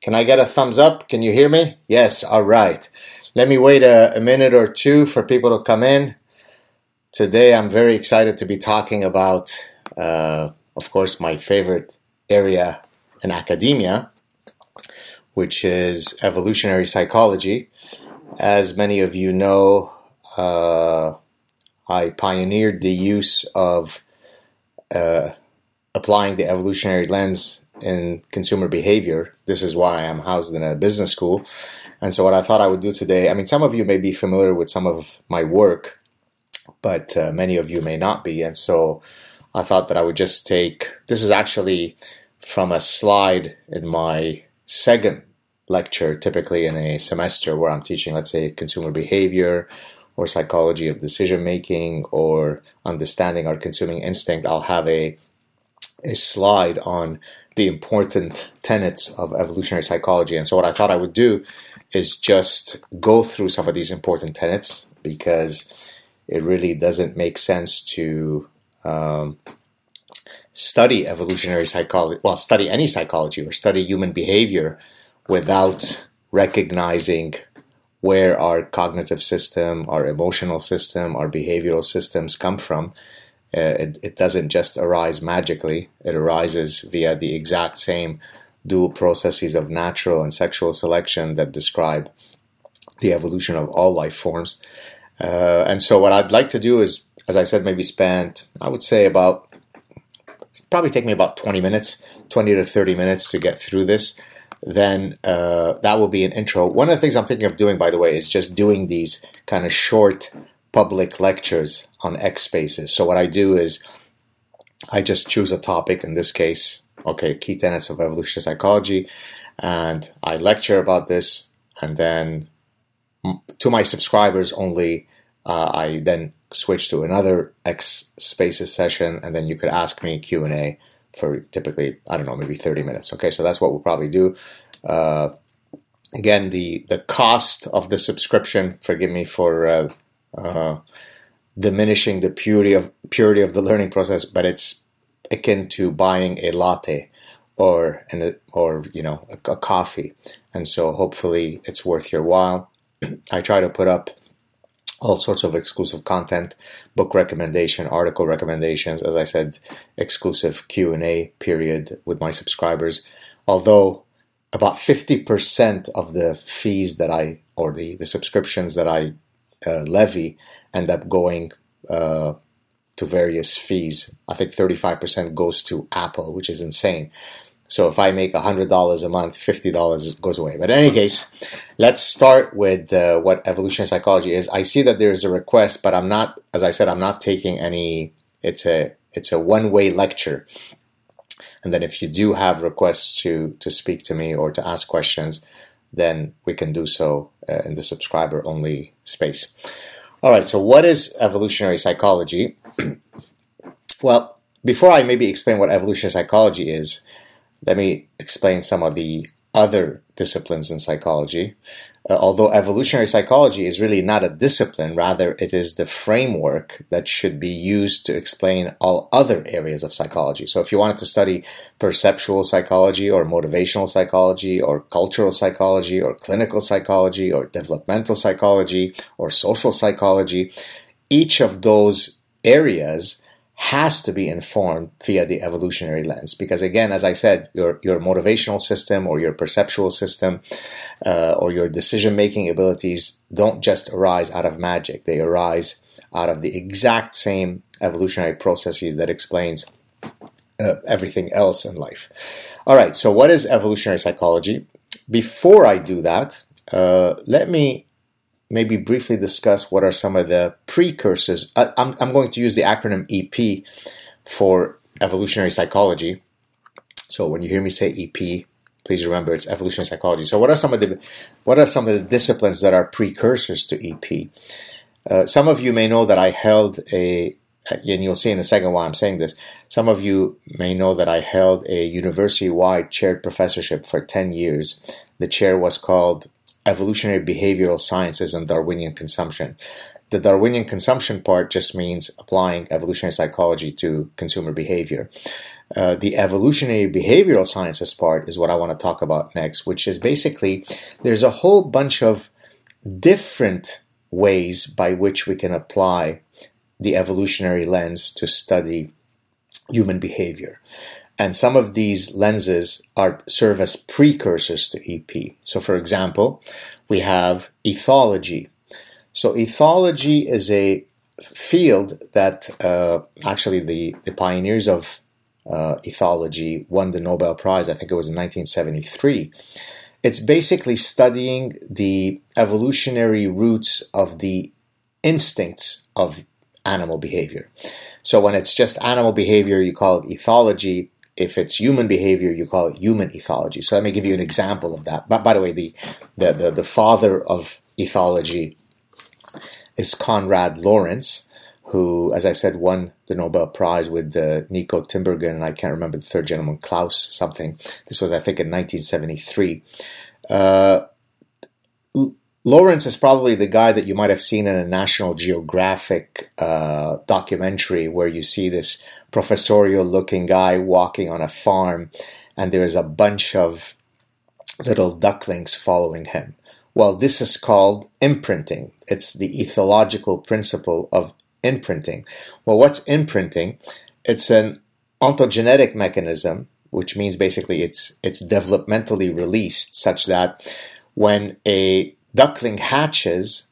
Can I get a thumbs up? Can you hear me? Yes, all right. Let me wait a, a, minute or two for people to come in. Today, I'm very excited to be talking about, uh, of course, my favorite area in academia, which is evolutionary psychology. As many of you know, uh, I pioneered the use of uh, applying the evolutionary lens in consumer behavior. This is why I'm housed in a business school. And so, what I thought I would do today I mean, some of you may be familiar with some of my work, but uh, many of you may not be. And so, I thought that I would just take this is actually from a slide in my second lecture, typically in a semester where I'm teaching, let's say, consumer behavior or psychology of decision making or understanding our consuming instinct. I'll have a a slide on the important tenets of evolutionary psychology. And so, what I thought I would do is just go through some of these important tenets because it really doesn't make sense to um, study evolutionary psychology, well, study any psychology or study human behavior without recognizing where our cognitive system, our emotional system, our behavioral systems come from uh, it, it doesn't just arise magically, it arises via the exact same dual processes of natural and sexual selection that describe the evolution of all life forms. Uh, and so, what I'd like to do is, as I said, maybe spend, I would say, about probably take me about 20 minutes, 20 to 30 minutes to get through this. Then uh, that will be an intro. One of the things I'm thinking of doing, by the way, is just doing these kind of short public lectures on X Spaces. So what I do is I just choose a topic, in this case, okay, key tenets of evolutionary psychology, and I lecture about this, and then to my subscribers only, uh, I then switch to another X Spaces session, and then you could ask me Q and A for typically I don't know maybe thirty minutes. Okay, so that's what we'll probably do. Uh, again, the the cost of the subscription. Forgive me for uh, uh, diminishing the purity of purity of the learning process, but it's akin to buying a latte or an, or you know a, a coffee, and so hopefully it's worth your while. I try to put up all sorts of exclusive content, book recommendation, article recommendations. As I said, exclusive Q and A period with my subscribers. Although about fifty percent of the fees that I or the the subscriptions that I levy end up going uh, to various fees. I think 35% goes to Apple, which is insane. So if I make $100 a month, $50 goes away. But in any case, let's start with uh, what evolutionary psychology is. I see that there's a request, but I'm not, as I said, I'm not taking any, it's a, it's a one-way lecture. And then if you do have requests to, to speak to me or to ask questions, then we can do so uh, in the subscriber only space. All right, so what is evolutionary psychology? well, before I maybe explain what evolutionary psychology is, let me explain some of the other disciplines in psychology. Uh, although evolutionary psychology is really not a discipline, rather, it is the framework that should be used to explain all other areas of psychology. So, if you wanted to study perceptual psychology, or motivational psychology, or cultural psychology, or clinical psychology, or developmental psychology, or social psychology, each of those areas has to be informed via the evolutionary lens. Because again as i said your your motivational system or your perceptual system uh, or your decision making abilities don't just arise out of magic. They arise out of the exact same evolutionary processes that explains uh, everything else in life. All right so what is evolutionary psychology? Before i do that uh, let me maybe briefly discuss what are some of the precursors. I, am I'm going to use the acronym EP for evolutionary psychology. So when you hear me say EP, please remember it's evolutionary psychology. So what are some of the what are some of the disciplines that are precursors to EP? Uh, some of you may know that I held a and you'll see in a second why I'm saying this. Some of you may know that I held a university wide chaired professorship for 10 years. The chair was called evolutionary behavioral sciences and Darwinian consumption. The Darwinian consumption part just means applying evolutionary psychology to consumer behavior. uh, the evolutionary behavioral sciences part is what I want to talk about next, which is basically there's a whole bunch of different ways by which we can apply the evolutionary lens to study human behavior. And some of these lenses are serve as precursors to EP. So, for example, we have ethology. So, ethology is a field that uh, actually the, the pioneers of uh, ethology won the Nobel Prize, I think it was in 1973. It's basically studying the evolutionary roots of the instincts of animal behavior. So when it's just animal behavior, you call it ethology. If it's human behavior, you call it human ethology. So let me give you an example of that. But by the way, the the, the, the father of ethology is Konrad Lorenz, who, as I said, won the Nobel Prize with uh, Nico Tinbergen, and I can't remember the third gentleman, Klaus something. This was, I think, in 1973. Uh, Lorenz is probably the guy that you might have seen in a National Geographic uh, documentary where you see this professorial looking guy walking on a farm and there is a bunch of little ducklings following him. Well, this is called imprinting. It's the ethological principle of imprinting. Well, what's imprinting? It's an ontogenetic mechanism, which means basically it's it's developmentally released such that when a duckling hatches,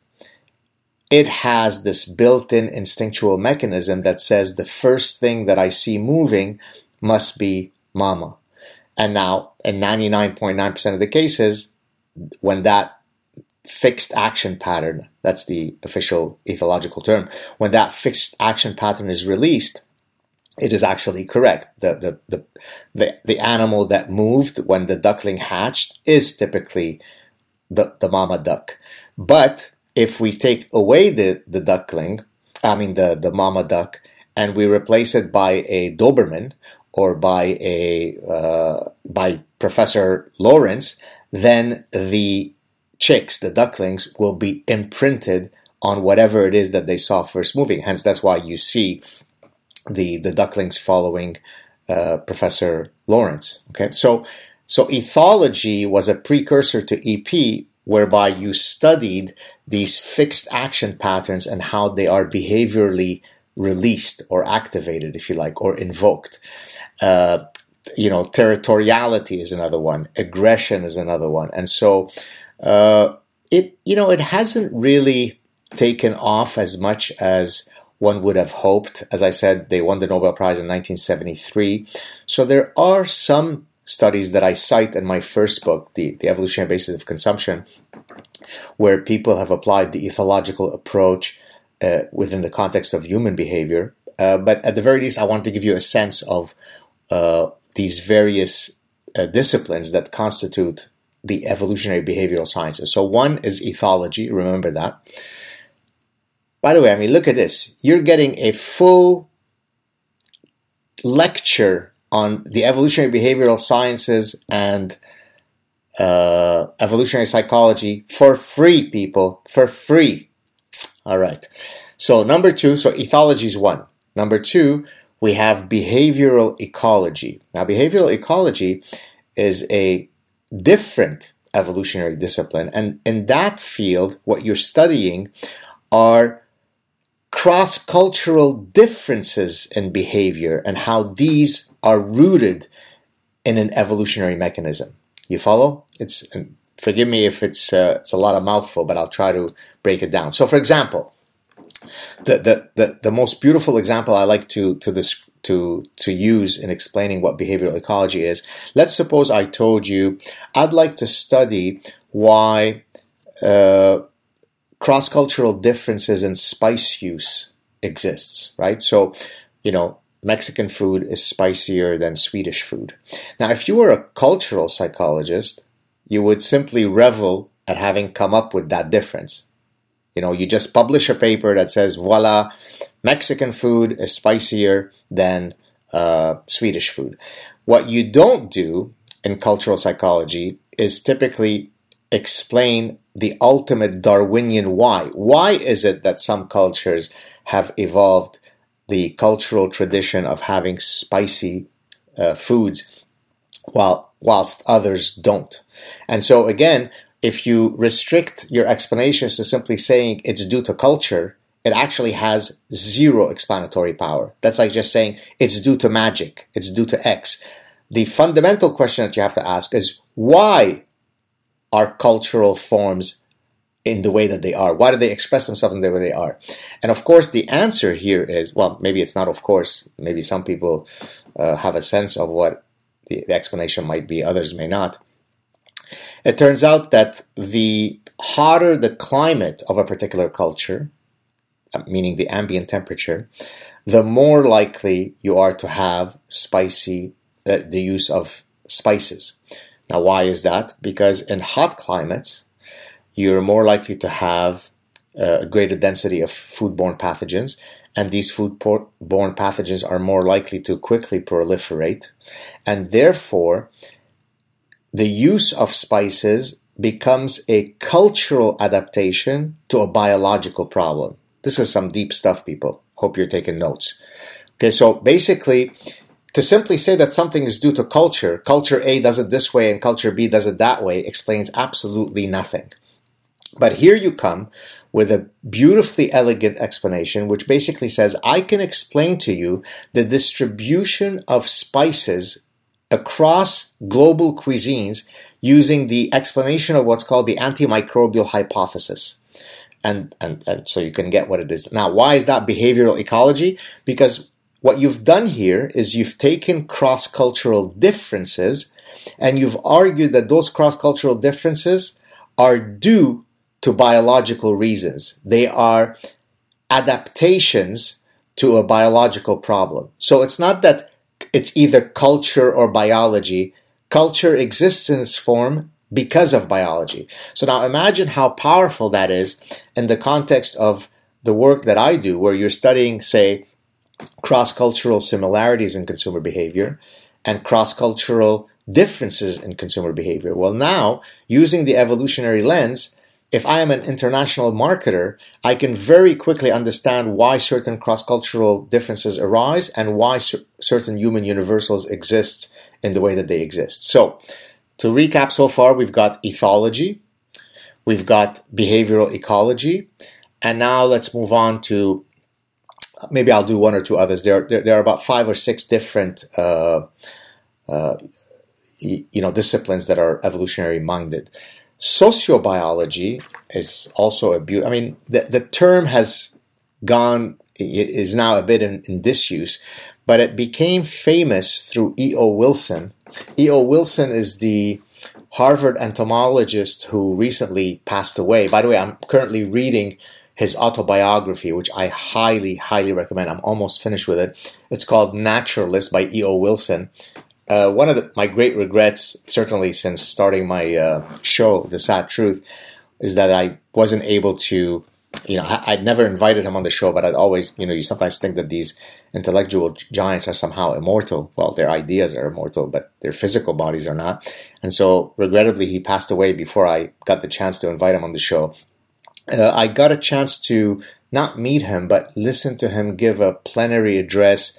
it has this built-in instinctual mechanism that says the first thing that I see moving must be mama. And now, in 99.9% of the cases, when that fixed action pattern, that's the official ethological term, when that fixed action pattern is released, it is actually correct. The, the, the, the, the animal that moved when the duckling hatched is typically the, the mama duck. But if we take away the, the duckling, I mean the, the mama duck, and we replace it by a Doberman or by a uh, by Professor Lorenz, then the chicks, the ducklings, will be imprinted on whatever it is that they saw first moving. Hence, that's why you see the the ducklings following uh, Professor Lorenz. Okay, so so ethology was a precursor to EP, whereby you studied these fixed action patterns and how they are behaviorally released or activated, if you like, or invoked. Uh, you know, territoriality is another one, aggression is another one, and so uh, it you know it hasn't really taken off as much as one would have hoped. As I said, they won the Nobel Prize in 1973. So there are some studies that I cite in my first book, The, the Evolutionary Basis of Consumption, where people have applied the ethological approach uh, within the context of human behavior. Uh, but at the very least, I want to give you a sense of uh, these various uh, disciplines that constitute the evolutionary behavioral sciences. So one is ethology, remember that. By the way, I mean, look at this. You're getting a full lecture on the evolutionary behavioral sciences and uh, evolutionary psychology for free, people, for free. All right. So, number two, so ethology is one. Number two, we have behavioral ecology. Now, behavioral ecology is a different evolutionary discipline. And in that field, what you're studying are cross cultural differences in behavior and how these are rooted in an evolutionary mechanism. You follow? It's forgive me if it's uh, it's a lot of mouthful, but I'll try to break it down. So, for example, the the the, the most beautiful example I like to to this to to use in explaining what behavioral ecology is. Let's suppose I told you I'd like to study why uh, cross cultural differences in spice use exists, right? So, you know, Mexican food is spicier than Swedish food. Now, if you were a cultural psychologist, you would simply revel at having come up with that difference. You know, you just publish a paper that says, voila, Mexican food is spicier than uh, Swedish food. What you don't do in cultural psychology is typically explain the ultimate Darwinian why. Why is it that some cultures have evolved the cultural tradition of having spicy uh, foods, while whilst others don't. And so again, if you restrict your explanations to simply saying it's due to culture, it actually has zero explanatory power. That's like just saying it's due to magic, it's due to X. The fundamental question that you have to ask is why are cultural forms in the way that they are? Why do they express themselves in the way they are? And of course, the answer here is well, maybe it's not of course. Maybe some people uh, have a sense of what the, the explanation might be, others may not. It turns out that the hotter the climate of a particular culture, uh, meaning the ambient temperature, the more likely you are to have spicy, uh, the use of spices. Now, why is that? Because in hot climates, you're more likely to have uh, a greater density of foodborne pathogens, and these foodborne pathogens are more likely to quickly proliferate, and therefore, the use of spices becomes a cultural adaptation to a biological problem. This is some deep stuff, people. Hope you're taking notes. Okay, so basically, to simply say that something is due to culture, culture A does it this way and culture B does it that way, explains absolutely nothing. But here you come with a beautifully elegant explanation, which basically says, I can explain to you the distribution of spices across global cuisines using the explanation of what's called the antimicrobial hypothesis. And, and, and so you can get what it is. Now, why is that behavioral ecology? Because what you've done here is you've taken cross cultural differences and you've argued that those cross cultural differences are due to biological reasons. They are adaptations to a biological problem. So it's not that it's either culture or biology. Culture exists in its form because of biology. So now imagine how powerful that is in the context of the work that I do, where you're studying, say, cross cultural similarities in consumer behavior and cross cultural differences in consumer behavior. Well, now, using the evolutionary lens, if I am an international marketer, I can very quickly understand why certain cross cultural differences arise and why cer- certain human universals exist in the way that they exist. So, to recap so far, we've got ethology, we've got behavioral ecology, and now let's move on to maybe I'll do one or two others. There, there, there are about five or six different, uh, uh, you know, disciplines that are evolutionary minded. Sociobiology is also a beauty. I mean, the, the term has gone is now a bit in, in disuse, but it became famous through E.O. Wilson. E.O. Wilson is the Harvard entomologist who recently passed away. By the way, I'm currently reading his autobiography, which I highly, highly recommend. I'm almost finished with it. It's called Naturalist by E.O. Wilson. Uh, one of the, my great regrets, certainly since starting my uh, show, The Saad Truth, is that I wasn't able to, you know, I, would never invited him on the show, but I'd always, you know, you sometimes think that these intellectual giants are somehow immortal. Well, their ideas are immortal, but their physical bodies are not. And so, regrettably, he passed away before I got the chance to invite him on the show uh, I got a chance to not meet him, but listen to him give a plenary address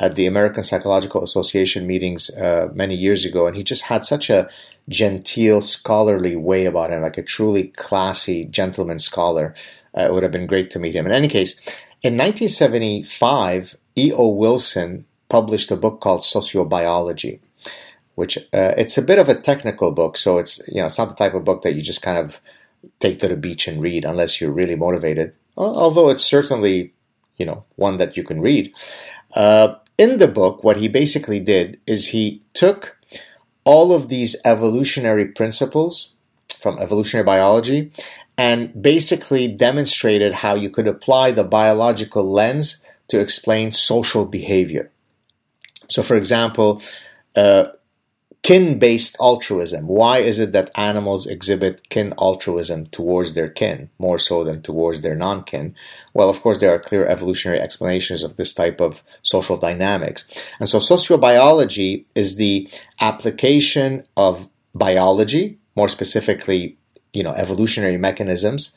at the American Psychological Association meetings uh, many years ago, and he just had such a genteel, scholarly way about him, like a truly classy gentleman scholar. Uh, it would have been great to meet him. In any case, in 1975, E.O. Wilson published a book called Sociobiology, which uh, it's a bit of a technical book, so it's you know it's not the type of book that you just kind of take to the beach and read unless you're really motivated. Although it's certainly, you know, one that you can read. Uh, in the book, what he basically did is he took all of these evolutionary principles from evolutionary biology and basically demonstrated how you could apply the biological lens to explain social behavior. So, for example, uh, kin based altruism. Why is it that animals exhibit kin altruism towards their kin more so than towards their non kin? Well, of course, there are clear evolutionary explanations of this type of social dynamics. And so, sociobiology is the application of biology, more specifically, you know, evolutionary mechanisms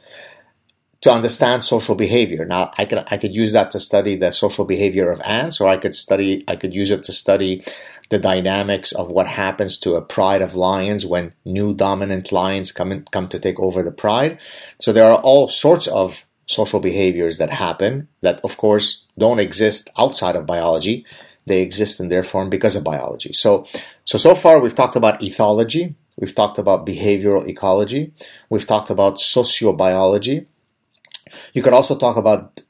to understand social behavior. Now, I could I could use that to study the social behavior of ants, or I could study I could use it to study the dynamics of what happens to a pride of lions when new dominant lions come in, come to take over the pride. So there are all sorts of social behaviors that happen that, of course, don't exist outside of biology. They exist in their form because of biology. So, so so far we've talked about ethology, we've talked about behavioral ecology, we've talked about sociobiology. You could also talk about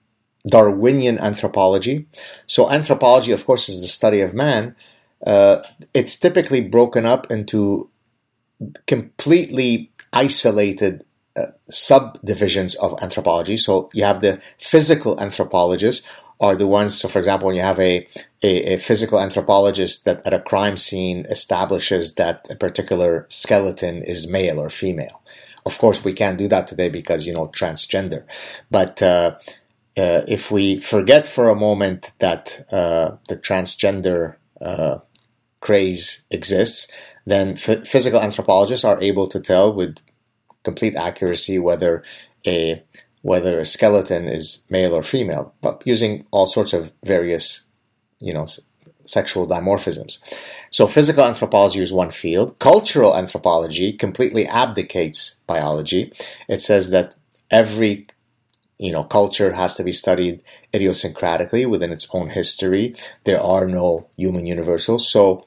Darwinian anthropology. So, anthropology, of course, is the study of man. Uh, it's typically broken up into completely isolated uh, subdivisions of anthropology. So, you have the physical anthropologists, are the ones. So, for example, when you have a, a, a, physical anthropologist that at a crime scene establishes that a particular skeleton is male or female. Of course, we can't do that today because you know transgender. But uh, uh, if we forget for a moment that uh, the transgender uh, craze exists, then f- physical anthropologists are able to tell with complete accuracy whether a whether a skeleton is male or female, but using all sorts of various, you know, sexual dimorphisms. So physical anthropology is one field. Cultural anthropology completely abdicates biology. It says that every you know, culture has to be studied idiosyncratically within its own history. There are no human universals. So,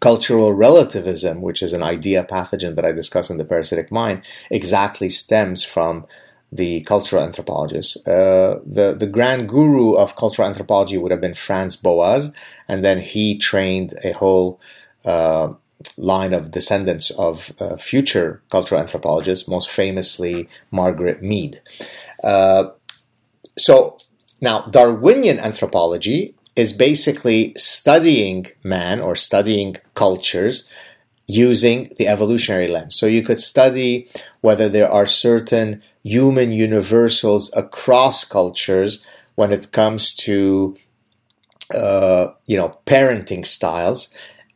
cultural relativism, which is an idea pathogen that I discuss in the parasitic mind, exactly stems from the cultural anthropologists. Uh, the the grand guru of cultural anthropology would have been Franz Boas, and then he trained a whole uh, line of descendants of uh, future cultural anthropologists, most famously Margaret Mead. Uh, so now, Darwinian anthropology is basically studying man or studying cultures using the evolutionary lens. So you could study whether there are certain human universals across cultures when it comes to uh, you know parenting styles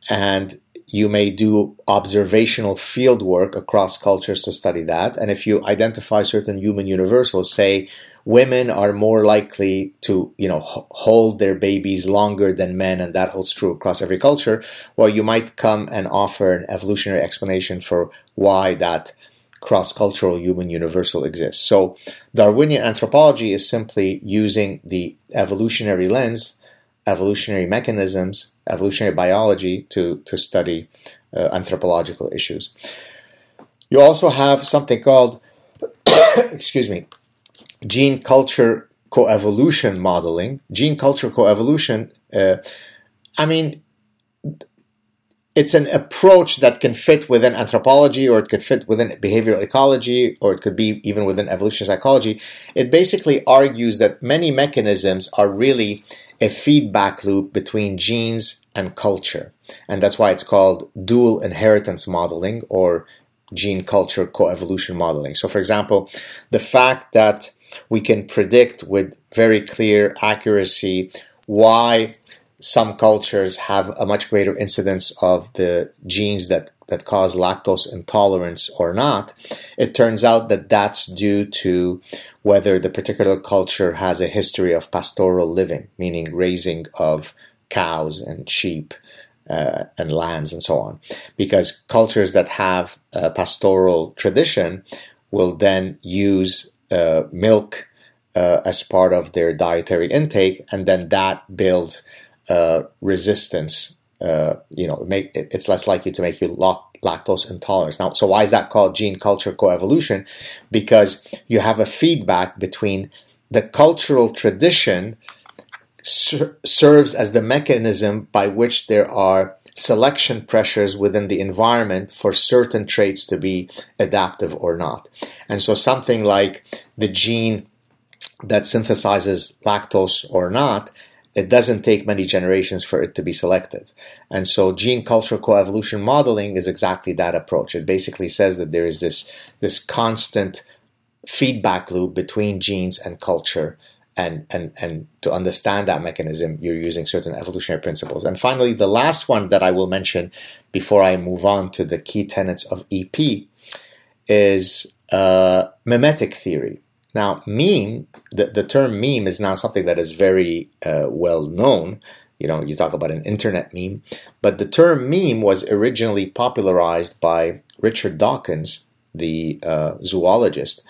and you may do observational field work across cultures to study that. And if you identify certain human universals, say women are more likely to, you know, hold their babies longer than men, and that holds true across every culture, well, you might come and offer an evolutionary explanation for why that cross cultural human universal exists. So, Darwinian anthropology is simply using the evolutionary lens evolutionary mechanisms, evolutionary biology to, to study uh, anthropological issues. You also have something called, excuse me, gene culture coevolution modeling. Gene culture coevolution, uh, I mean, it's an approach that can fit within anthropology or it could fit within behavioral ecology or it could be even within evolutionary psychology. It basically argues that many mechanisms are really a feedback loop between genes and culture. And that's why it's called dual inheritance modeling or gene culture coevolution modeling. So, for example, the fact that we can predict with very clear accuracy why some cultures have a much greater incidence of the genes that, that cause lactose intolerance or not, it turns out that that's due to whether the particular culture has a history of pastoral living, meaning raising of cows and sheep uh, and lambs and so on. Because cultures that have a pastoral tradition will then use uh, milk uh, as part of their dietary intake, and then that builds uh, resistance. Uh, you know, make, it's less likely to make you lactose intolerance. Now, so why is that called gene culture coevolution? Because you have a feedback between the cultural tradition ser- serves as the mechanism by which there are selection pressures within the environment for certain traits to be adaptive or not. And so something like the gene that synthesizes lactose or not it doesn't take many generations for it to be selected. And so gene culture coevolution modeling is exactly that approach. It basically says that there is this, this constant feedback loop between genes and culture. And, and, and to understand that mechanism, you're using certain evolutionary principles. And finally, the last one that I will mention before I move on to the key tenets of EP is uh, memetic theory. Now, meme, the, the term meme is now something that is very uh, well known You know, you talk about an internet meme, but the term meme was originally popularized by Richard Dawkins, the uh, zoologist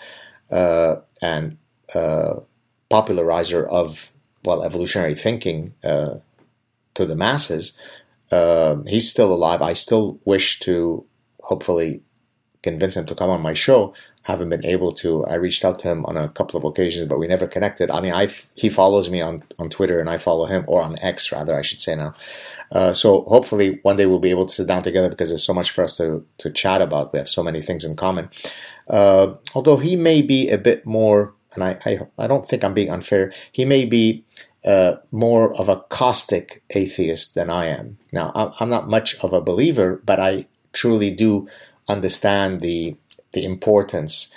uh, and uh, popularizer of well evolutionary thinking uh, to the masses. Uh, he's still alive. I still wish to hopefully convince him to come on my show haven't been able to. I reached out to him on a couple of occasions, but we never connected. I mean, I he follows me on on Twitter, and I follow him, or on X rather, I should say now. Uh, so hopefully one day we'll be able to sit down together because there's so much for us to to chat about. We have so many things in common. Uh, although he may be a bit more, and I I, I don't think I'm being unfair. He may be. Uh, more of a caustic atheist than I am. Now, I'm not much of a believer, but I truly do understand the the importance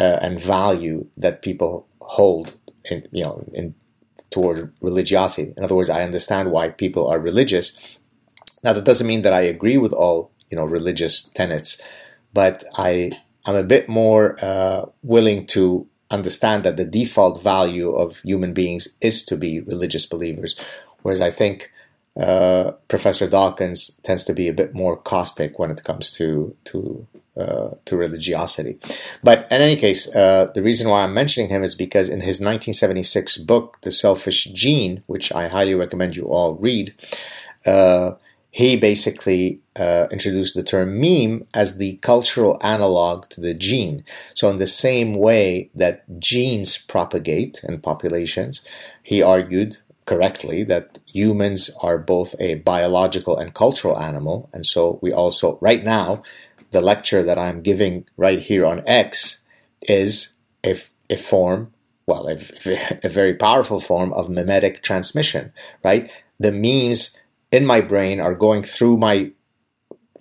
uh, and value that people hold in you know in toward religiosity. In other words, I understand why people are religious. Now that doesn't mean that I agree with all you know religious tenets, but I I'm a bit more uh, willing to understand that the default value of human beings is to be religious believers, whereas I think uh, Professor Dawkins tends to be a bit more caustic when it comes to to uh, to religiosity. But in any case, uh, the reason why I'm mentioning him is because in his 1976 book, The Selfish Gene, which I highly recommend you all read, uh, he basically uh, introduced the term meme as the cultural analog to the gene. So, in the same way that genes propagate in populations, he argued correctly that humans are both a biological and cultural animal. And so, we also, right now, the lecture that I'm giving right here on X is a, a form, well, a, a very powerful form of memetic transmission, right? The memes in my brain are going through my,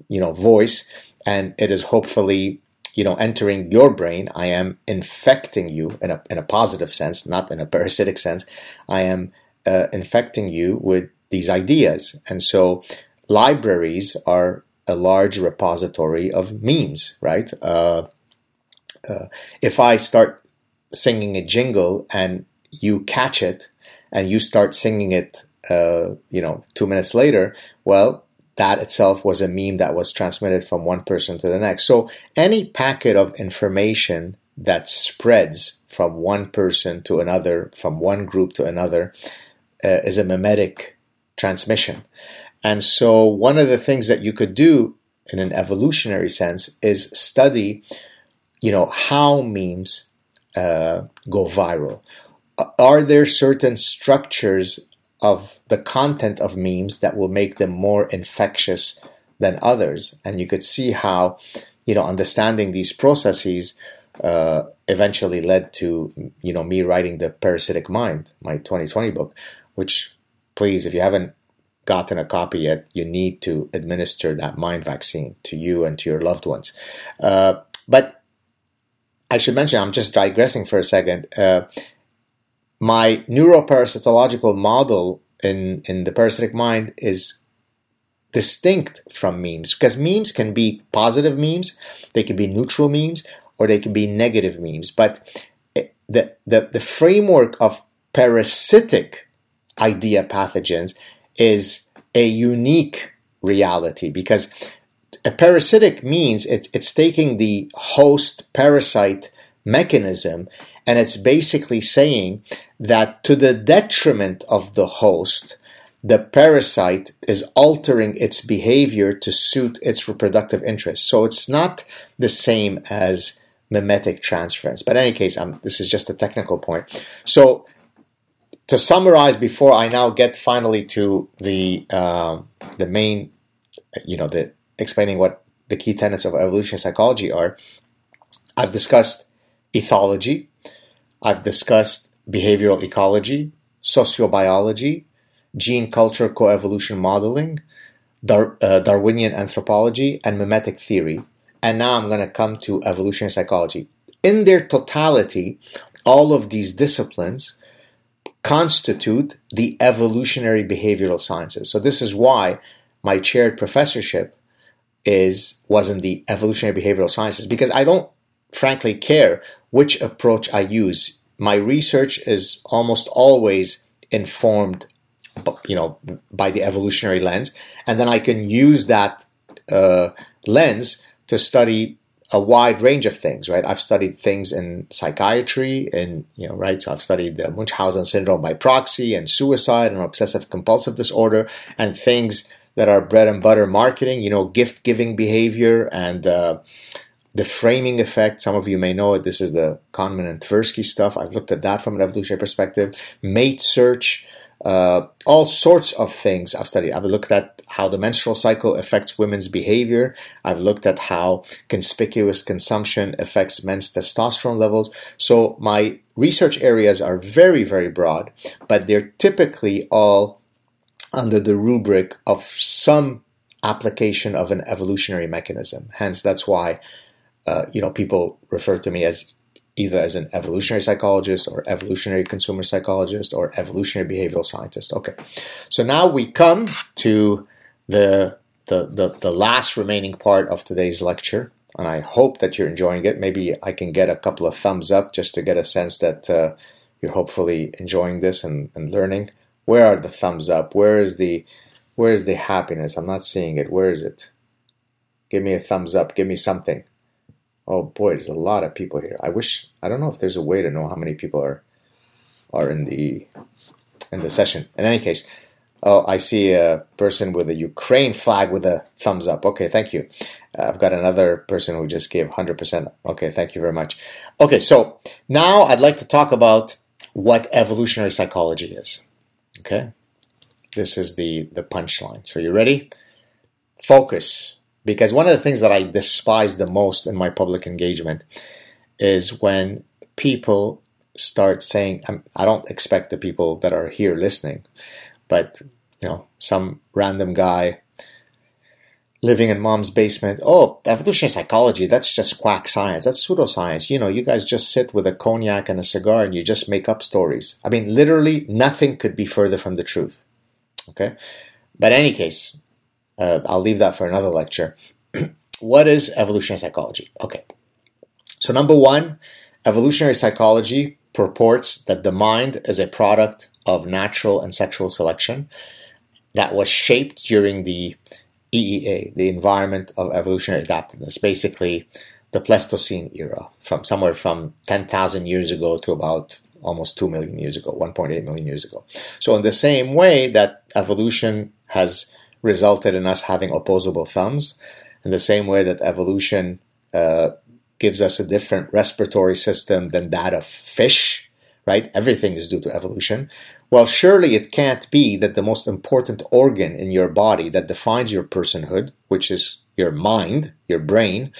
you know, voice, and it is hopefully, you know, entering your brain. I am infecting you in a in a positive sense, not in a parasitic sense. I am uh, infecting you with these ideas, and so libraries are a large repository of memes, right? Uh, uh, if I start singing a jingle and you catch it and you start singing it, uh, you know, two minutes later, well, that itself was a meme that was transmitted from one person to the next. So any packet of information that spreads from one person to another, from one group to another, uh, is a memetic transmission. And so, one of the things that you could do in an evolutionary sense is study, you know, how memes uh, go viral. Are there certain structures of the content of memes that will make them more infectious than others? And you could see how, you know, understanding these processes uh, eventually led to, you know, me writing the Parasitic Mind, my 2020 book, which, please, if you haven't gotten a copy yet, you need to administer that mind vaccine to you and to your loved ones. Uh, but I should mention, I'm just digressing for a second. Uh, my neuroparasitological model in, in the parasitic mind is distinct from memes because memes can be positive memes, they can be neutral memes, or they can be negative memes. But the, the, the framework of parasitic idea pathogens is a unique reality because a parasitic means it's, it's taking the host parasite mechanism and it's basically saying that to the detriment of the host, the parasite is altering its behavior to suit its reproductive interests. So it's not the same as memetic transference. But in any case, um, this is just a technical point. So to summarize, before I now get finally to the uh, the main, you know, the explaining what the key tenets of evolutionary psychology are, I've discussed ethology, I've discussed behavioral ecology, sociobiology, gene culture coevolution modeling, Dar- uh, Darwinian anthropology, and memetic theory. And now I'm going to come to evolutionary psychology. In their totality, all of these disciplines constitute the evolutionary behavioral sciences. So this is why my chaired professorship is was in the evolutionary behavioral sciences because I don't frankly care which approach I use. My research is almost always informed you know, by the evolutionary lens, and then I can use that uh, lens to study a wide range of things, right? I've studied things in psychiatry and, you know, right? So I've studied the Munchausen syndrome by proxy and suicide and obsessive compulsive disorder and things that are bread and butter marketing, you know, gift giving behavior and, uh, the framing effect. Some of you may know it. This is the Kahneman and Tversky stuff. I've looked at that from an evolutionary perspective. Mate search, uh, all sorts of things I've studied. I've looked at how the menstrual cycle affects women's behavior. I've looked at how conspicuous consumption affects men's testosterone levels. So my research areas are very, very broad, but they're typically all under the rubric of some application of an evolutionary mechanism. Hence, that's why uh, you know people refer to me as either as an evolutionary psychologist or evolutionary consumer psychologist or evolutionary behavioral scientist. Okay, so now we come to the the, the, the last remaining part of today's lecture, and I hope that you're enjoying it. Maybe I can get a couple of thumbs up just to get a sense that uh, you're hopefully enjoying this and, and learning. Where are the thumbs up? Where is the where is the happiness? I'm not seeing it. Where is it? Give me a thumbs up. Give me something. Oh boy, there's a lot of people here. I wish I don't know if there's a way to know how many people are are in the in the session. In any case, oh, I see a person with a Ukraine flag with a thumbs up. Okay, thank you. Uh, I've got another person who just gave 100%. Okay, thank you very much. Okay, so now I'd like to talk about what evolutionary psychology is. Okay, this is the the punchline. So you ready? Focus because one of the things that I despise the most in my public engagement is when people start saying, I don't expect the people that are here listening, but you know, some random guy living in mom's basement. Oh, evolutionary psychology, that's just quack science. That's pseudoscience. You know, you guys just sit with a cognac and a cigar and you just make up stories. I mean, literally nothing could be further from the truth. Okay? But in any case, uh, I'll leave that for another lecture. what is evolutionary psychology? Okay. So, number one, evolutionary psychology purports that the mind is a product of natural and sexual selection that was shaped during the EEA, the environment of evolutionary adaptiveness, basically the Pleistocene era, from somewhere from 10,000 years ago to about almost 2 million years ago, 1.8 million years ago. So, in the same way that evolution has resulted in us having opposable thumbs, in the same way that evolution uh, gives us a different respiratory system than that of fish, right? Everything is due to evolution. Well, surely it can't be that the most important organ in your body that defines your personhood, which is your mind, your brain,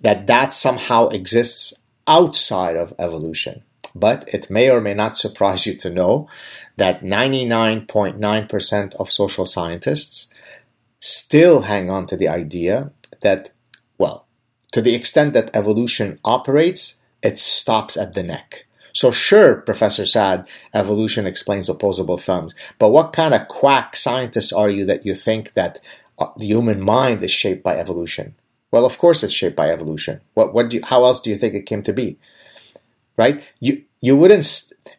that that somehow exists outside of evolution. But it may or may not surprise you to know that 99.9% of social scientists still hang on to the idea that, well, to the extent that evolution operates, it stops at the neck. So sure, Professor Saad, evolution explains opposable thumbs, but what kind of quack scientist are you that you think that uh, the human mind is shaped by evolution? Well, of course it's shaped by evolution. What, what do you, how else do you think it came to be? Right? You, you wouldn't,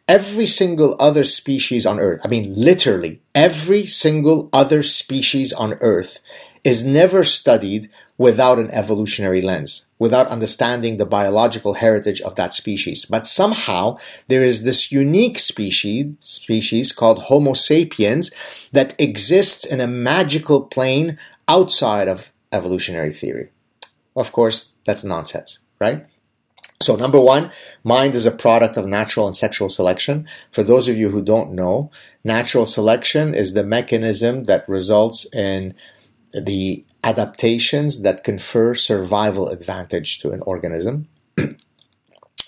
every single other species on Earth, I mean, literally, every single other species on Earth is never studied without an evolutionary lens, without understanding the biological heritage of that species. But somehow there is this unique species, species called Homo sapiens that exists in a magical plane outside of evolutionary theory. Of course, that's nonsense, right? So, number one, mind is a product of natural and sexual selection. For those of you who don't know, natural selection is the mechanism that results in the adaptations that confer survival advantage to an organism.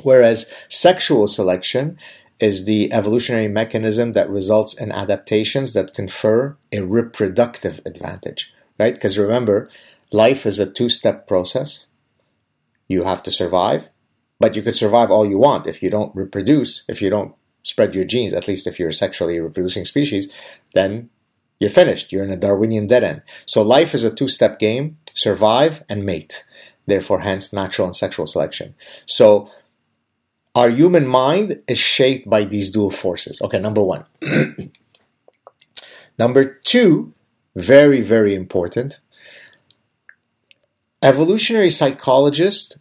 Whereas sexual selection is the evolutionary mechanism that results in adaptations that confer a reproductive advantage, right? Because remember, life is a two step process. You have to survive, but you could survive all you want if you don't reproduce, if you don't spread your genes, at least if you're a sexually reproducing species, then you're finished. You're in a Darwinian dead end. So life is a two step game survive and mate. Therefore, hence natural and sexual selection. So our human mind is shaped by these dual forces. Okay, number one. Number two, very, very important, evolutionary psychologists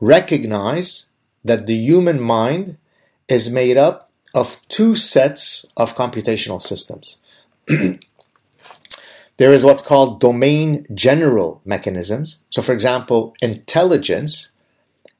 recognize that the human mind is made up of two sets of computational systems. there is what's called domain general mechanisms. So, for example, intelligence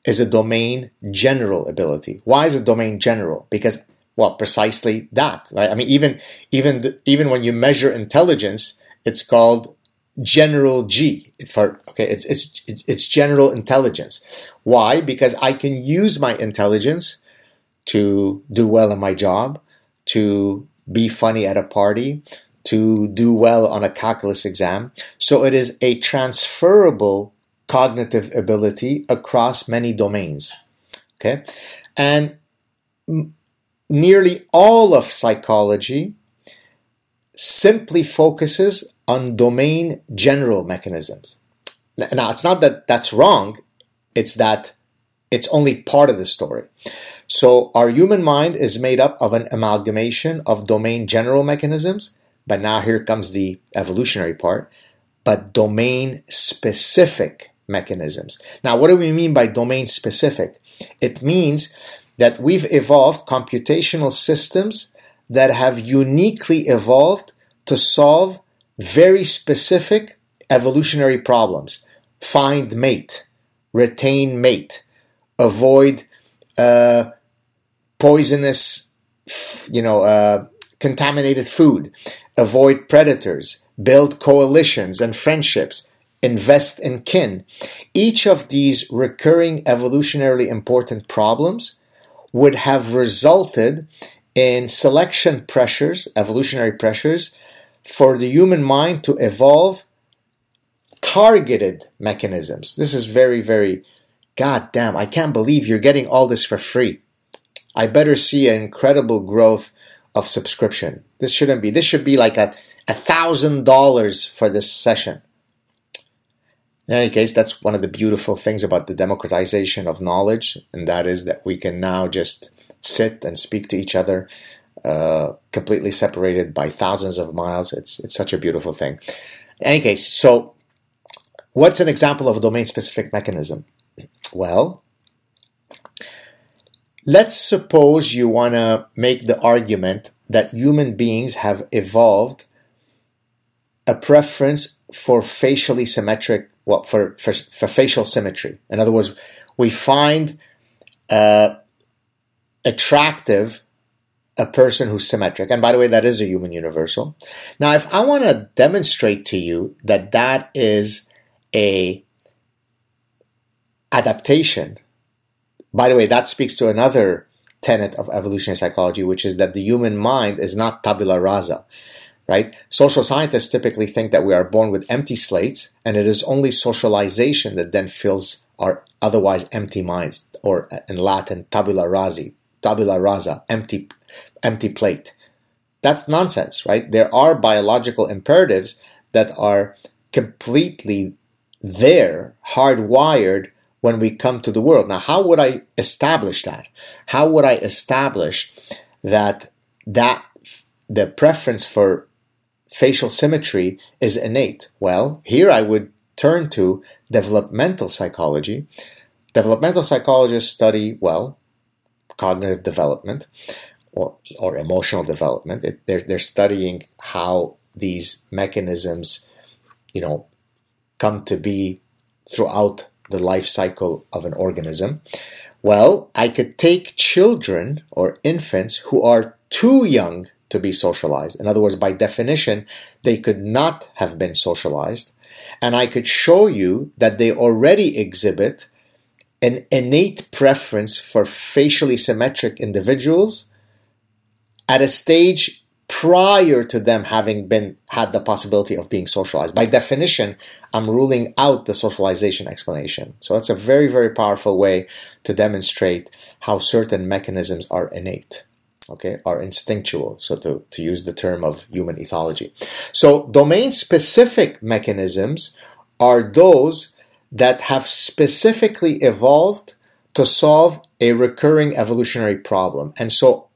is a domain general ability. Why is it domain general? Because well, precisely that, right? I mean, even even the, even when you measure intelligence, it's called general G for okay. It's it's it's general intelligence. Why? Because I can use my intelligence to do well in my job, to be funny at a party, to do well on a calculus exam. So it is a transferable cognitive ability across many domains. Okay. And nearly all of psychology simply focuses on domain general mechanisms. Now, it's not that that's wrong, it's that it's only part of the story. So, our human mind is made up of an amalgamation of domain general mechanisms, but now here comes the evolutionary part, but domain specific mechanisms. Now, what do we mean by domain specific? It means that we've evolved computational systems that have uniquely evolved to solve very specific evolutionary problems. Find mate, retain mate, avoid uh, poisonous, you know, uh, contaminated food, avoid predators, build coalitions and friendships, invest in kin. Each of these recurring evolutionarily important problems would have resulted in selection pressures, evolutionary pressures, for the human mind to evolve targeted mechanisms. This is very, very, god damn, I can't believe you're getting all this for free. I better see an incredible growth of subscription. This shouldn't be, this should be like a thousand dollars for this session. In any case, that's one of the beautiful things about the democratization of knowledge, and that is that we can now just sit and speak to each other, uh, completely separated by thousands of miles. It's it's such a beautiful thing. In any case, so what's an example of a domain-specific mechanism? Well, let's suppose you want to make the argument that human beings have evolved a preference for facially symmetric well, for, for, for facial symmetry. In other words, we find uh, attractive a person who's symmetric. And by the way, that is a human universal. Now, if I want to demonstrate to you that that is a adaptation, by the way, that speaks to another tenet of evolutionary psychology, which is that the human mind is not tabula rasa right? Social scientists typically think that we are born with empty slates, and it is only socialization that then fills our otherwise empty minds, or in Latin, tabula rasa, tabula rasa, empty, empty plate. That's nonsense, right? There are biological imperatives that are completely there, hardwired when we come to the world. Now, how would I establish that? How would I establish that that the preference for facial symmetry is innate? Well, here I would turn to developmental psychology. Developmental psychologists study, well, cognitive development or, or emotional development. It, they're, they're studying how these mechanisms, you know, come to be throughout the life cycle of an organism. Well, I could take children or infants who are too young to be socialized. In other words, by definition, they could not have been socialized. And I could show you that they already exhibit an innate preference for facially symmetric individuals at a stage prior to them having been had the possibility of being socialized. By definition, I'm ruling out the socialization explanation. So that's a very, very powerful way to demonstrate how certain mechanisms are innate okay, are instinctual, so to, to use the term of human ethology. So, domain specific mechanisms are those that have specifically evolved to solve a recurring evolutionary problem. And so,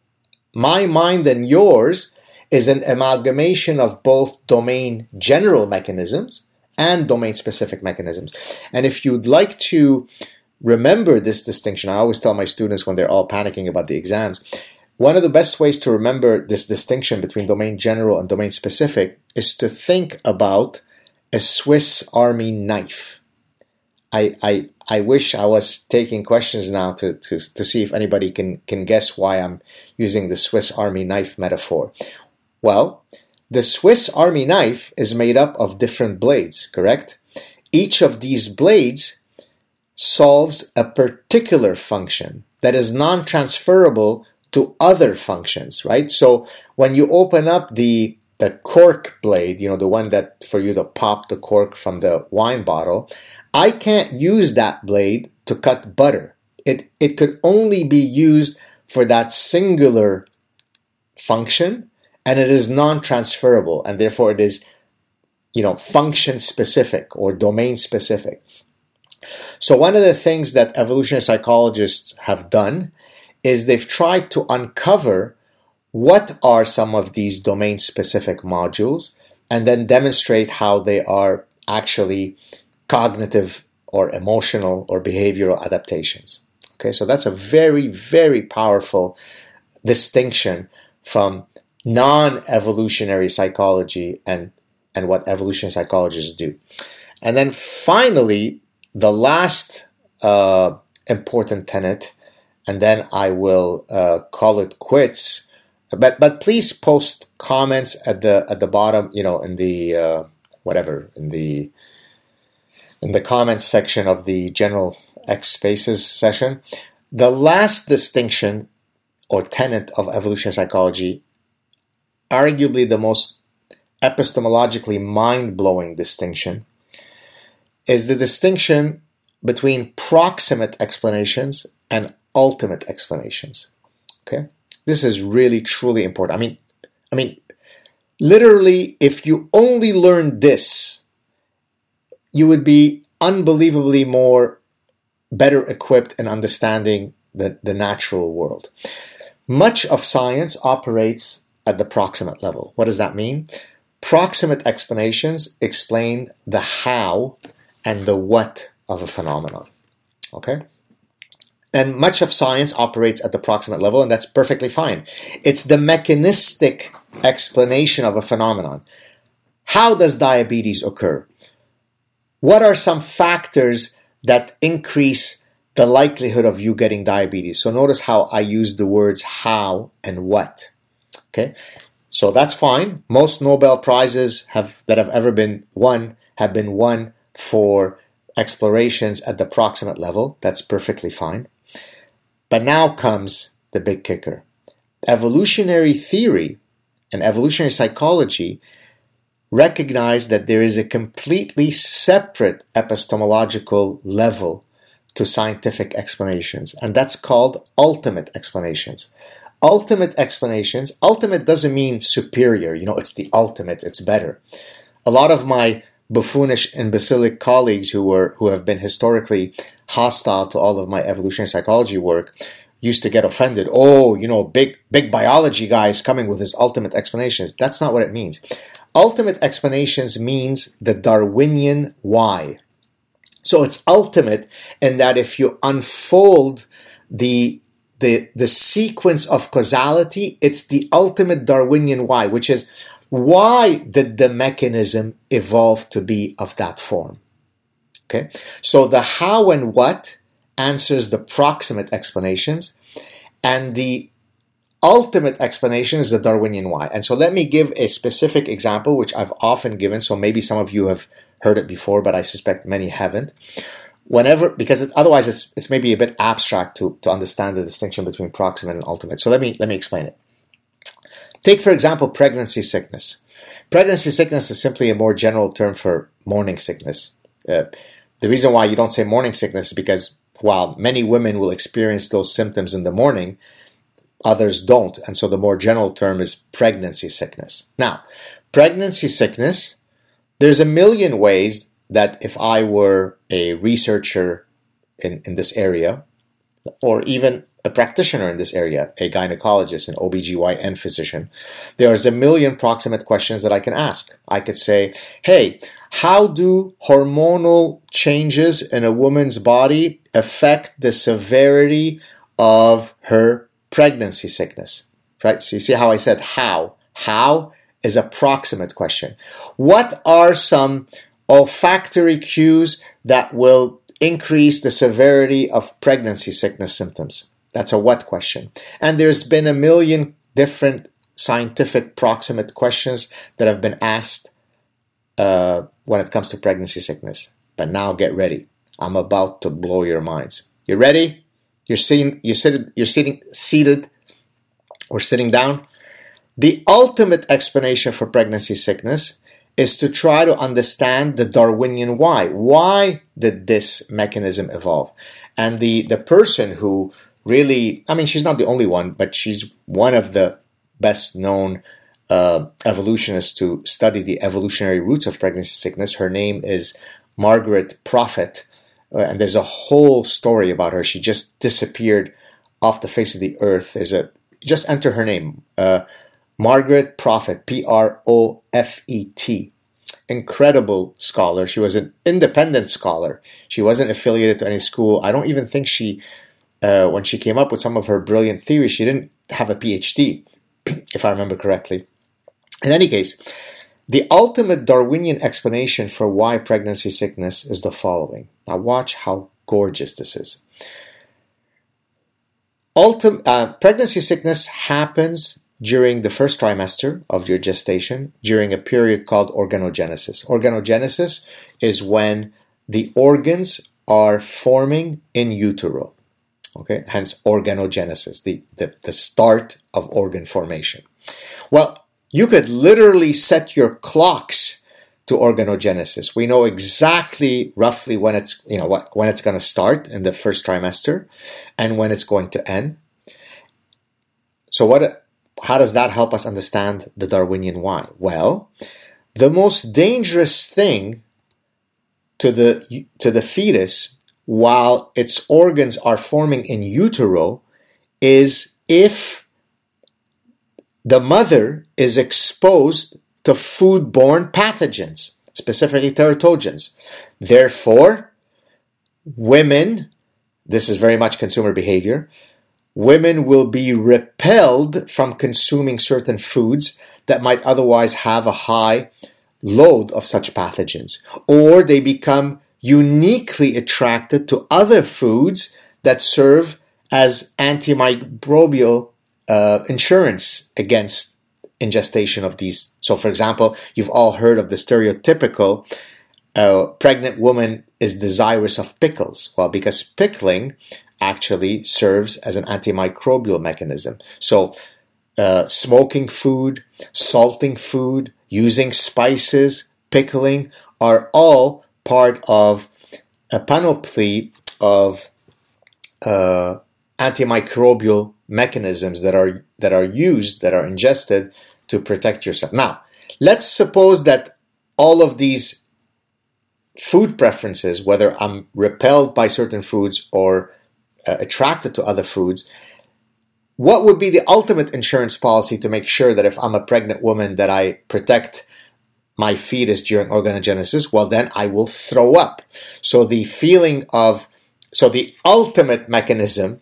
my mind and yours is an amalgamation of both domain general mechanisms and domain specific mechanisms. And if you'd like to remember this distinction, I always tell my students when they're all panicking about the exams, one of the best ways to remember this distinction between domain general and domain specific is to think about a Swiss Army knife. I, I, I wish I was taking questions now to, to, to see if anybody can, can guess why I'm using the Swiss Army knife metaphor. Well, the Swiss Army knife is made up of different blades, correct? Each of these blades solves a particular function that is non transferable to other functions, right? So when you open up the the cork blade, you know, the one that for you to pop the cork from the wine bottle, I can't use that blade to cut butter. It it could only be used for that singular function and it is non-transferable and therefore it is you know function specific or domain specific. So one of the things that evolutionary psychologists have done is they've tried to uncover what are some of these domain specific modules and then demonstrate how they are actually cognitive or emotional or behavioral adaptations. Okay, so that's a very, very powerful distinction from non evolutionary psychology and, and what evolutionary psychologists do. And then finally, the last uh, important tenet and then I will uh, call it quits. But but please post comments at the at the bottom, you know, in the uh, whatever in the in the comments section of the general X Spaces session. The last distinction or tenet of evolutionary psychology, arguably the most epistemologically mind blowing distinction, is the distinction between proximate explanations and ultimate explanations. Okay? This is really truly important. I mean, I mean, literally, if you only learned this, you would be unbelievably more better equipped in understanding the, the natural world. Much of science operates at the proximate level. What does that mean? Proximate explanations explain the how and the what of a phenomenon. Okay? And much of science operates at the proximate level, and that's perfectly fine. It's the mechanistic explanation of a phenomenon. How does diabetes occur? What are some factors that increase the likelihood of you getting diabetes? So notice how I use the words how and what. Okay? So that's fine. Most Nobel prizes have that have ever been won have been won for explorations at the proximate level. That's perfectly fine. But now comes the big kicker. Evolutionary theory and evolutionary psychology recognize that there is a completely separate epistemological level to scientific explanations, and that's called ultimate explanations. Ultimate explanations, ultimate doesn't mean superior, you know, it's the ultimate, it's better. A lot of my buffoonish and basilic colleagues who were who have been historically hostile to all of my evolutionary psychology work used to get offended. Oh, you know, big big biology guy is coming with his ultimate explanations. That's not what it means. Ultimate explanations means the Darwinian why. So it's ultimate in that if you unfold the the the sequence of causality, it's the ultimate Darwinian why, which is why did the mechanism evolve to be of that form? Okay, so the how and what answers the proximate explanations, and the ultimate explanation is the Darwinian why. And so let me give a specific example, which I've often given. So maybe some of you have heard it before, but I suspect many haven't. Whenever, because it's, otherwise it's, it's maybe a bit abstract to, to understand the distinction between proximate and ultimate. So let me, let me explain it. Take, for example, pregnancy sickness. Pregnancy sickness is simply a more general term for morning sickness. Uh, the reason why you don't say morning sickness is because while many women will experience those symptoms in the morning, others don't. And so the more general term is pregnancy sickness. Now, pregnancy sickness, there's a million ways that if I were a researcher in, in this area, or even a practitioner in this area, a gynecologist, an OBGYN physician, there's a million proximate questions that I can ask. I could say, hey, how do hormonal changes in a woman's body affect the severity of her pregnancy sickness? Right? So you see how I said how. How is a proximate question. What are some olfactory cues that will increase the severity of pregnancy sickness symptoms? That's a what question. And there's been a million different scientific proximate questions that have been asked uh, when it comes to pregnancy sickness. But now get ready. I'm about to blow your minds. You ready? You're sitting. You're sitting. You're sitting seated or sitting down. The ultimate explanation for pregnancy sickness is to try to understand the Darwinian why. Why did this mechanism evolve? And the the person who really, I mean, she's not the only one, but she's one of the best known uh, evolutionists to study the evolutionary roots of pregnancy sickness. Her name is Margaret Profet, uh, and there's a whole story about her. She just disappeared off the face of the earth. There's a just enter her name, uh, Margaret Profet, P R O F E T. Incredible scholar. She was an independent scholar. She wasn't affiliated to any school. I don't even think she uh, when she came up with some of her brilliant theories, she didn't have a PhD, if I remember correctly. In any case, the ultimate Darwinian explanation for why pregnancy sickness is the following. Now, watch how gorgeous this is. Ultim- uh, pregnancy sickness happens during the first trimester of your gestation during a period called organogenesis. Organogenesis is when the organs are forming in utero. Okay, hence organogenesis, the, the, the start of organ formation. Well, you could literally set your clocks to organogenesis. We know exactly roughly when it's you know what when it's going to start in the first trimester and when it's going to end. So what how does that help us understand the Darwinian why? Well, the most dangerous thing to the to the fetus while its organs are forming in utero is if the mother is exposed to foodborne pathogens, specifically teratogens. Therefore, women, this is very much consumer behavior, women will be repelled from consuming certain foods that might otherwise have a high load of such pathogens, or they become uniquely attracted to other foods that serve as antimicrobial uh, insurance against ingestion of these. So, for example, you've all heard of the stereotypical uh, pregnant woman is desirous of pickles. Well, because pickling actually serves as an antimicrobial mechanism. So, uh, smoking food, salting food, using spices, pickling are all part of a panoply of uh, antimicrobial mechanisms that are that are used that are ingested to protect yourself. Now, let's suppose that all of these food preferences, whether I'm repelled by certain foods or uh, attracted to other foods, what would be the ultimate insurance policy to make sure that if I'm a pregnant woman that I protect my fetus during organogenesis, well, then I will throw up. So the feeling of, so the ultimate mechanism,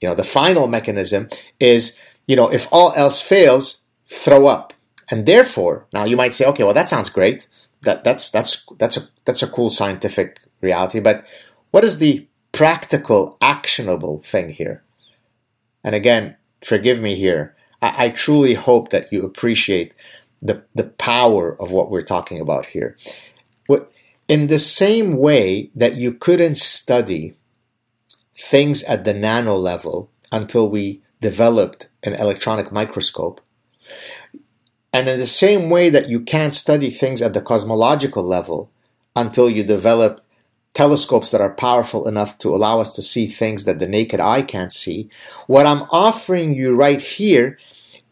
you know, the final mechanism is, you know, if all else fails, throw up. And therefore, now you might say, okay, well, that sounds great. That, that's, that's, that's a, that's a cool scientific reality. But what is the practical, actionable thing here? And again, forgive me here. I, I truly hope that you appreciate the, the power of what we're talking about here. What, in the same way that you couldn't study things at the nano level until we developed an electronic microscope, and in the same way that you can't study things at the cosmological level until you develop telescopes that are powerful enough to allow us to see things that the naked eye can't see, what I'm offering you right here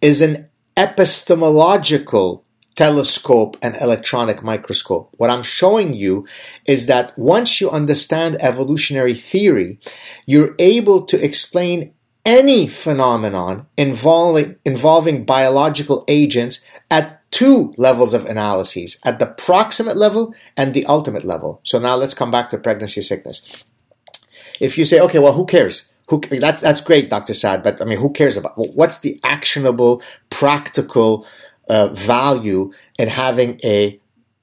is an epistemological telescope and electronic microscope. What I'm showing you is that once you understand evolutionary theory, you're able to explain any phenomenon involving, involving biological agents at two levels of analyses at the proximate level and the ultimate level. So now let's come back to pregnancy sickness. If you say, okay, well, who cares? Who, that's, that's great, Dr. Saad, but I mean, who cares about what's the actionable, practical uh, value in having a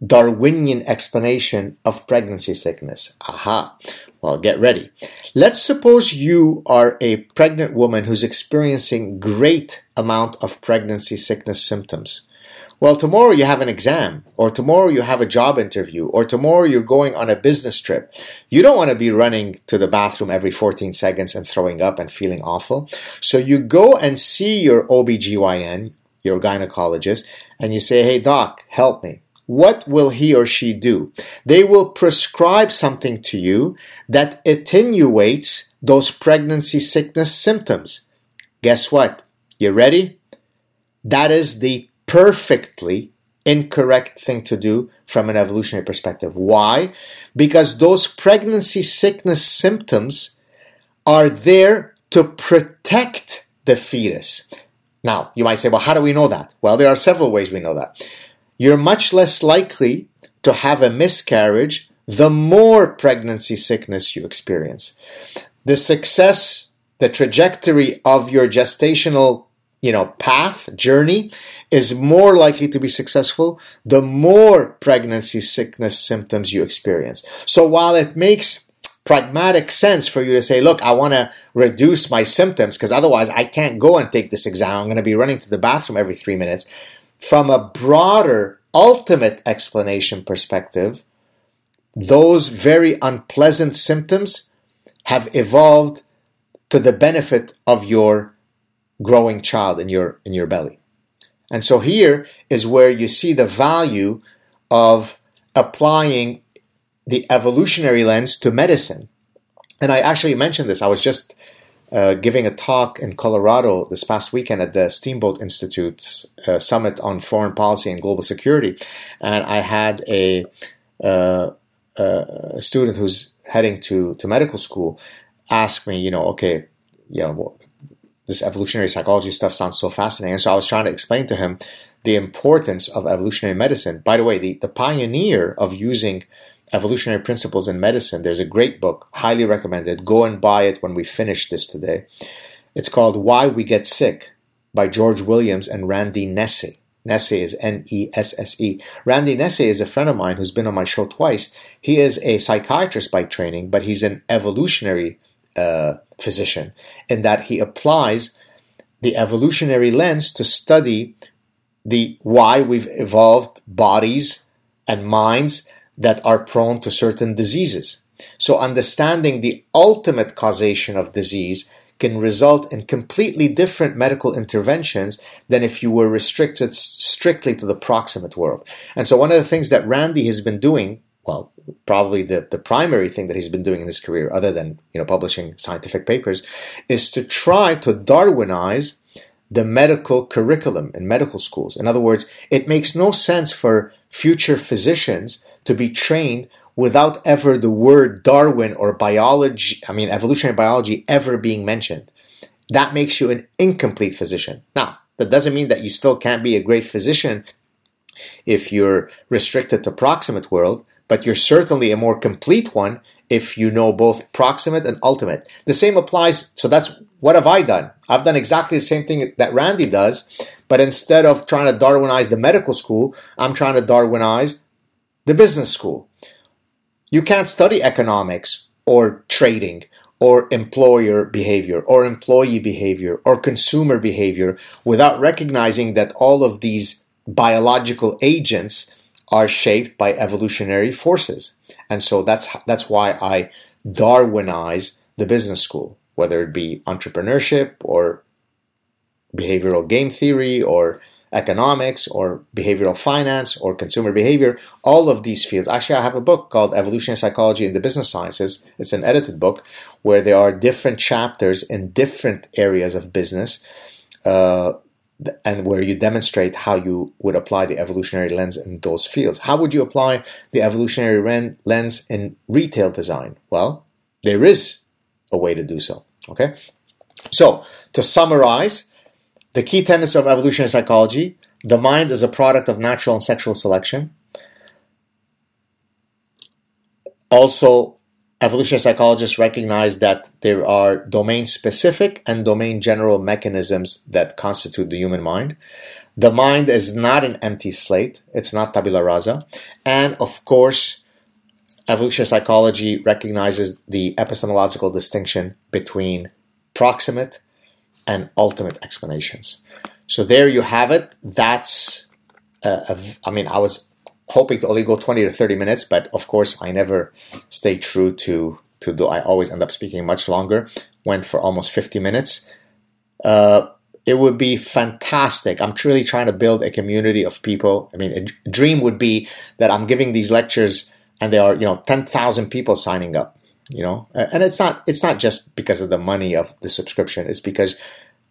Darwinian explanation of pregnancy sickness? Aha. Well, get ready. Let's suppose you are a pregnant woman who's experiencing great amount of pregnancy sickness symptoms. Well, tomorrow you have an exam, or tomorrow you have a job interview, or tomorrow you're going on a business trip. You don't want to be running to the bathroom every 14 seconds and throwing up and feeling awful. So you go and see your OBGYN, your gynecologist, and you say, Hey, doc, help me. What will he or she do? They will prescribe something to you that attenuates those pregnancy sickness symptoms. Guess what? You ready? That is the perfectly incorrect thing to do from an evolutionary perspective. Why? Because those pregnancy sickness symptoms are there to protect the fetus. Now, you might say, well, how do we know that? Well, there are several ways we know that. You're much less likely to have a miscarriage the more pregnancy sickness you experience. The success, the trajectory of your gestational you know path journey is more likely to be successful the more pregnancy sickness symptoms you experience. So while it makes pragmatic sense for you to say look i want to reduce my symptoms because otherwise i can't go and take this exam. I'm going to be running to the bathroom every 3 minutes from a broader ultimate explanation perspective those very unpleasant symptoms have evolved to the benefit of your growing child in your in your belly. And so here is where you see the value of applying the evolutionary lens to medicine. And I actually mentioned this. I was just uh, giving a talk in Colorado this past weekend at the Steamboat Institute's uh, summit on foreign policy and global security, and I had a, uh, a student who's heading to to medical school ask me, you know, okay, you know, this evolutionary psychology stuff sounds so fascinating. And so I was trying to explain to him the importance of evolutionary medicine. By the way, the, the pioneer of using evolutionary principles in medicine, there's a great book, highly recommended. Go and buy it when we finish this today. It's called Why We Get Sick by George Williams and Randy Nesse. Nesse is N E S S E. Randy Nesse is a friend of mine who's been on my show twice. He is a psychiatrist by training, but he's an evolutionary uh, physician in that he applies the evolutionary lens to study the why we've evolved bodies and minds that are prone to certain diseases. So understanding the ultimate causation of disease can result in completely different medical interventions than if you were restricted strictly to the proximate world. And so one of the things that Randy has been doing well, probably the, the primary thing that he's been doing in his career, other than you know publishing scientific papers, is to try to Darwinize the medical curriculum in medical schools. In other words, it makes no sense for future physicians to be trained without ever the word Darwin or biology, I mean evolutionary biology ever being mentioned. That makes you an incomplete physician. Now, that doesn't mean that you still can't be a great physician if you're restricted to proximate world, but you're certainly a more complete one if you know both proximate and ultimate. The same applies. So that's what have I done? I've done exactly the same thing that Randy does, but instead of trying to Darwinize the medical school, I'm trying to Darwinize the business school. You can't study economics or trading or employer behavior or employee behavior or consumer behavior without recognizing that all of these biological agents are shaped by evolutionary forces. And so that's that's why I Darwinize the business school, whether it be entrepreneurship or behavioral game theory or economics or behavioral finance or consumer behavior, all of these fields. Actually, I have a book called Evolutionary Psychology in the Business Sciences. It's an edited book where there are different chapters in different areas of business. Uh, and where you demonstrate how you would apply the evolutionary lens in those fields. How would you apply the evolutionary lens in retail design? Well, there is a way to do so. Okay. So to summarize, the key tenets of evolutionary psychology: the mind is a product of natural and sexual selection. Also, evolutionary psychologists recognize that there are domain specific and domain general mechanisms that constitute the human mind. The mind is not an empty slate, it's not tabula rasa. And of course, evolutionary psychology recognizes the epistemological distinction between proximate and ultimate explanations. So there you have it. That's, uh, I mean, I was hoping to only go 20 to 30 minutes, but of course I never stay true to to do. I always end up speaking much longer. Went for almost 50 minutes. Uh, it would be fantastic. I'm truly trying to build a community of people. I mean, a dream would be that I'm giving these lectures and there are you know 10,000 people signing up. You know, and it's not it's not just because of the money of the subscription. It's because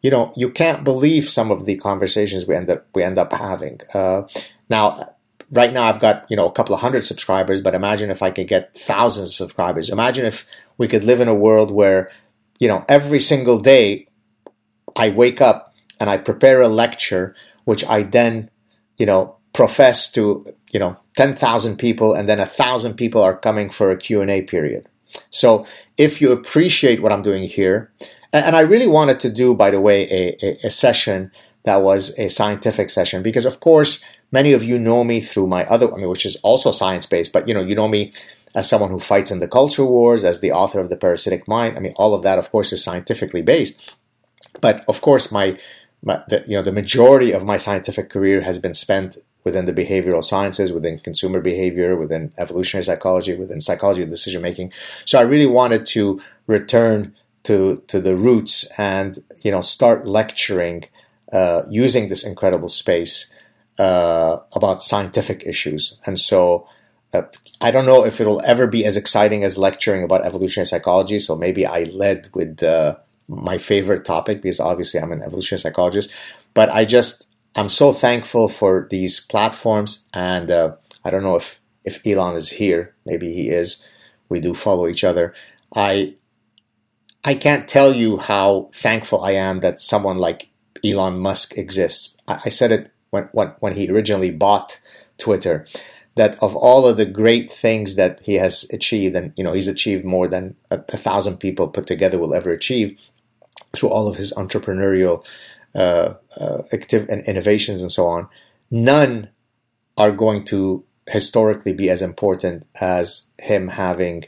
you know you can't believe some of the conversations we end up we end up having. Uh, now right now I've got, you know, a couple of hundred subscribers, but imagine if I could get thousands of subscribers. Imagine if we could live in a world where, you know, every single day I wake up and I prepare a lecture, which I then, you know, profess to, you know, 10,000 people and then a thousand people are coming for a Q&A period. So if you appreciate what I'm doing here, and I really wanted to do, by the way, a, a, a session that was a scientific session because, of course, Many of you know me through my other, I mean, which is also science based, but you know, you know me as someone who fights in the culture wars, as the author of the Parasitic Mind. I mean, all of that, of course, is scientifically based. But of course, my, my the, you know, the majority of my scientific career has been spent within the behavioral sciences, within consumer behavior, within evolutionary psychology, within psychology of decision making. So I really wanted to return to to the roots and you know start lecturing uh, using this incredible space uh, about scientific issues. And so uh, I don't know if it'll ever be as exciting as lecturing about evolutionary psychology. So maybe I led with uh, my favorite topic because obviously I'm an evolutionary psychologist. But I just, I'm so thankful for these platforms. And uh, I don't know if, if Elon is here. Maybe he is. We do follow each other. I, I can't tell you how thankful I am that someone like Elon Musk exists. I, I said it when, when, when he originally bought Twitter, that of all of the great things that he has achieved, and you know he's achieved more than a, a thousand people put together will ever achieve through all of his entrepreneurial uh, uh, active and innovations and so on, none are going to historically be as important as him having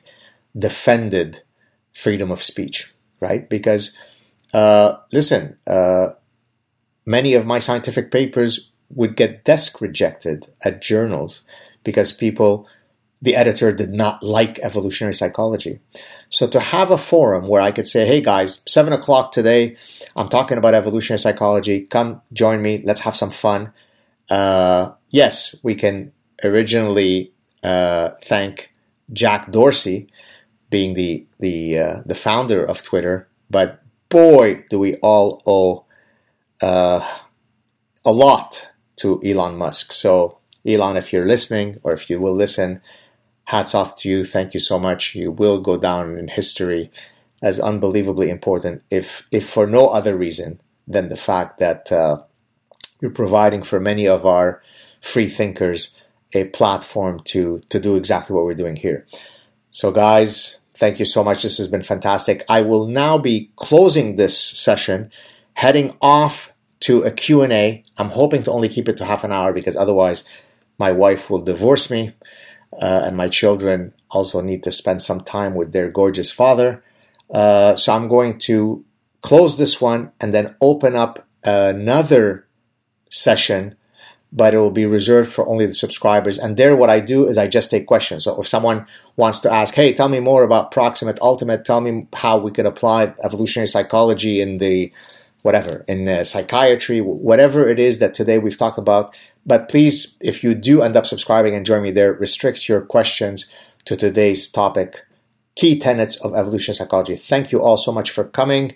defended freedom of speech, right? Because uh, listen, uh, many of my scientific papers would get desk rejected at journals because people, the editor did not like evolutionary psychology. So to have a forum where I could say, hey guys, seven o'clock today, I'm talking about evolutionary psychology. Come join me. Let's have some fun. Uh, yes, we can originally uh, thank Jack Dorsey being the the uh, the founder of Twitter, but boy, do we all owe uh, a lot to Elon Musk. So, Elon, if you're listening or if you will listen, hats off to you. Thank you so much. You will go down in history as unbelievably important, if if for no other reason than the fact that uh, you're providing for many of our free thinkers a platform to to do exactly what we're doing here. So, guys, thank you so much. This has been fantastic. I will now be closing this session heading off to a Q&A. I'm hoping to only keep it to half an hour because otherwise my wife will divorce me uh, and my children also need to spend some time with their gorgeous father. Uh, so I'm going to close this one and then open up another session but it will be reserved for only the subscribers. And there, what I do is I just take questions. So if someone wants to ask, hey, tell me more about proximate ultimate, tell me how we could apply evolutionary psychology in the whatever, in uh, psychiatry, whatever it is that today we've talked about. But please, if you do end up subscribing and join me there, restrict your questions to today's topic key tenets of evolution psychology. Thank you all so much for coming.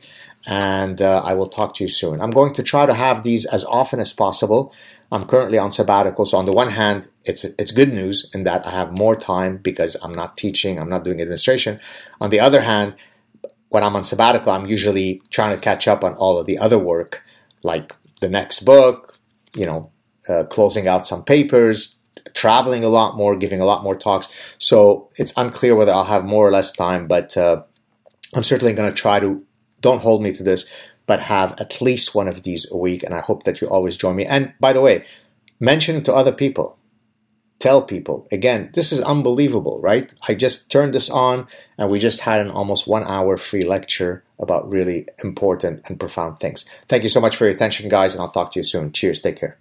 and uh, I will talk to you soon. I'm going to try to have these as often as possible. I'm currently on sabbatical, so on the one hand, it's it's good news in that I have more time because I'm not teaching, I'm not doing administration. On the other hand, when I'm on sabbatical, I'm usually trying to catch up on all of the other work, like the next book, you know, uh, closing out some papers, traveling a lot more, giving a lot more talks. So it's unclear whether I'll have more or less time, but uh, I'm certainly going to try to. Don't hold me to this, but have at least one of these a week. And I hope that you always join me. And by the way, mention it to other people. Tell people. Again, this is unbelievable, right? I just turned this on and we just had an almost one hour free lecture about really important and profound things. Thank you so much for your attention, guys, and I'll talk to you soon. Cheers. Take care.